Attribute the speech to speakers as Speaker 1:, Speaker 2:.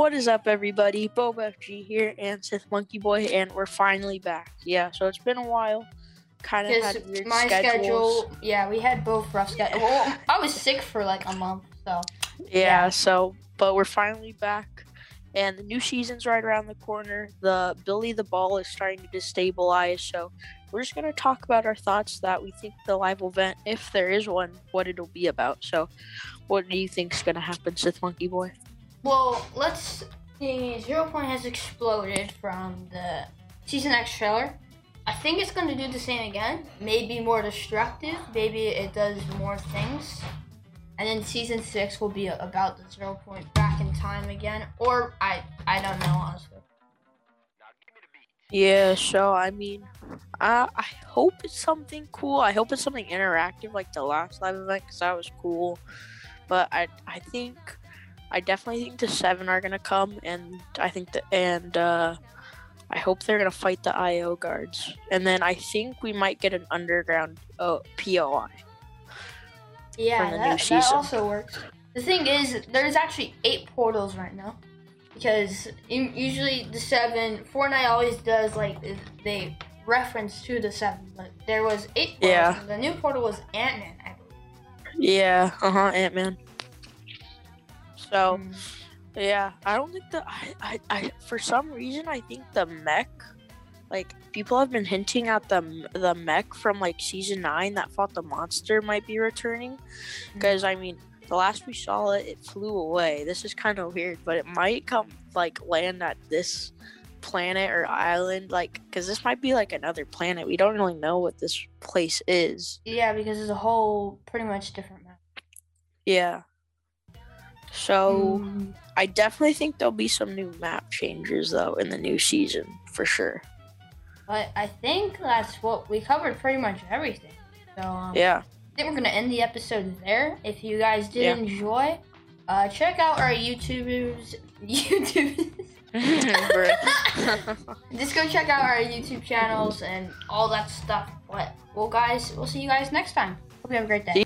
Speaker 1: What is up, everybody? Bob FG here and Sith Monkey Boy, and we're finally back. Yeah, so it's been a while. Kind of had weird
Speaker 2: my
Speaker 1: schedules.
Speaker 2: schedule, yeah, we had both rough schedules. Well, I was sick for like a month, so
Speaker 1: Yeah,
Speaker 2: Yeah.
Speaker 1: so but we're finally back, and the new season's right around the corner. The Billy the Ball is starting to destabilize, so we're just gonna talk about our thoughts that we think the live event, if there is one, what it'll be about. So, what do you think's gonna happen, Sith Monkey Boy?
Speaker 2: Well, let's see. Zero Point has exploded from the season X trailer. I think it's going to do the same again. Maybe more destructive. Maybe it does more things. And then season six will be about the Zero Point back in time again. Or I, I don't know honestly.
Speaker 1: Yeah, so I mean, I I hope it's something cool. I hope it's something interactive like the last live event because that was cool. But I I think I definitely think the seven are gonna come, and I think the and uh, I hope they're gonna fight the IO guards, and then I think we might get an underground uh, POI.
Speaker 2: Yeah, that, that also works. The thing is, there's actually eight portals right now. Because usually the seven, Fortnite always does like they reference to the seven, but there was eight portals.
Speaker 1: Yeah.
Speaker 2: The new portal was Ant Man, I believe.
Speaker 1: Yeah, uh huh, Ant Man. So.
Speaker 2: Mm.
Speaker 1: Yeah, I don't think the I, I, I for some reason I think the mech, like people have been hinting at the the mech from like season nine that fought the monster might be returning, because I mean the last we saw it it flew away. This is kind of weird, but it might come like land at this planet or island, like because this might be like another planet. We don't really know what this place is.
Speaker 2: Yeah, because it's a whole pretty much different map.
Speaker 1: Yeah. So.
Speaker 2: Mm.
Speaker 1: I definitely think there'll be some new map changes though in the new season for sure.
Speaker 2: But I think that's what we covered pretty much everything. So um,
Speaker 1: Yeah.
Speaker 2: I think we're gonna end the episode there. If you guys did
Speaker 1: Yeah.
Speaker 2: enjoy, uh, check out our YouTubers. YouTube. Just go check out our YouTube channels and all that stuff. But well, guys, we'll see you guys next time. Hope you have a great day.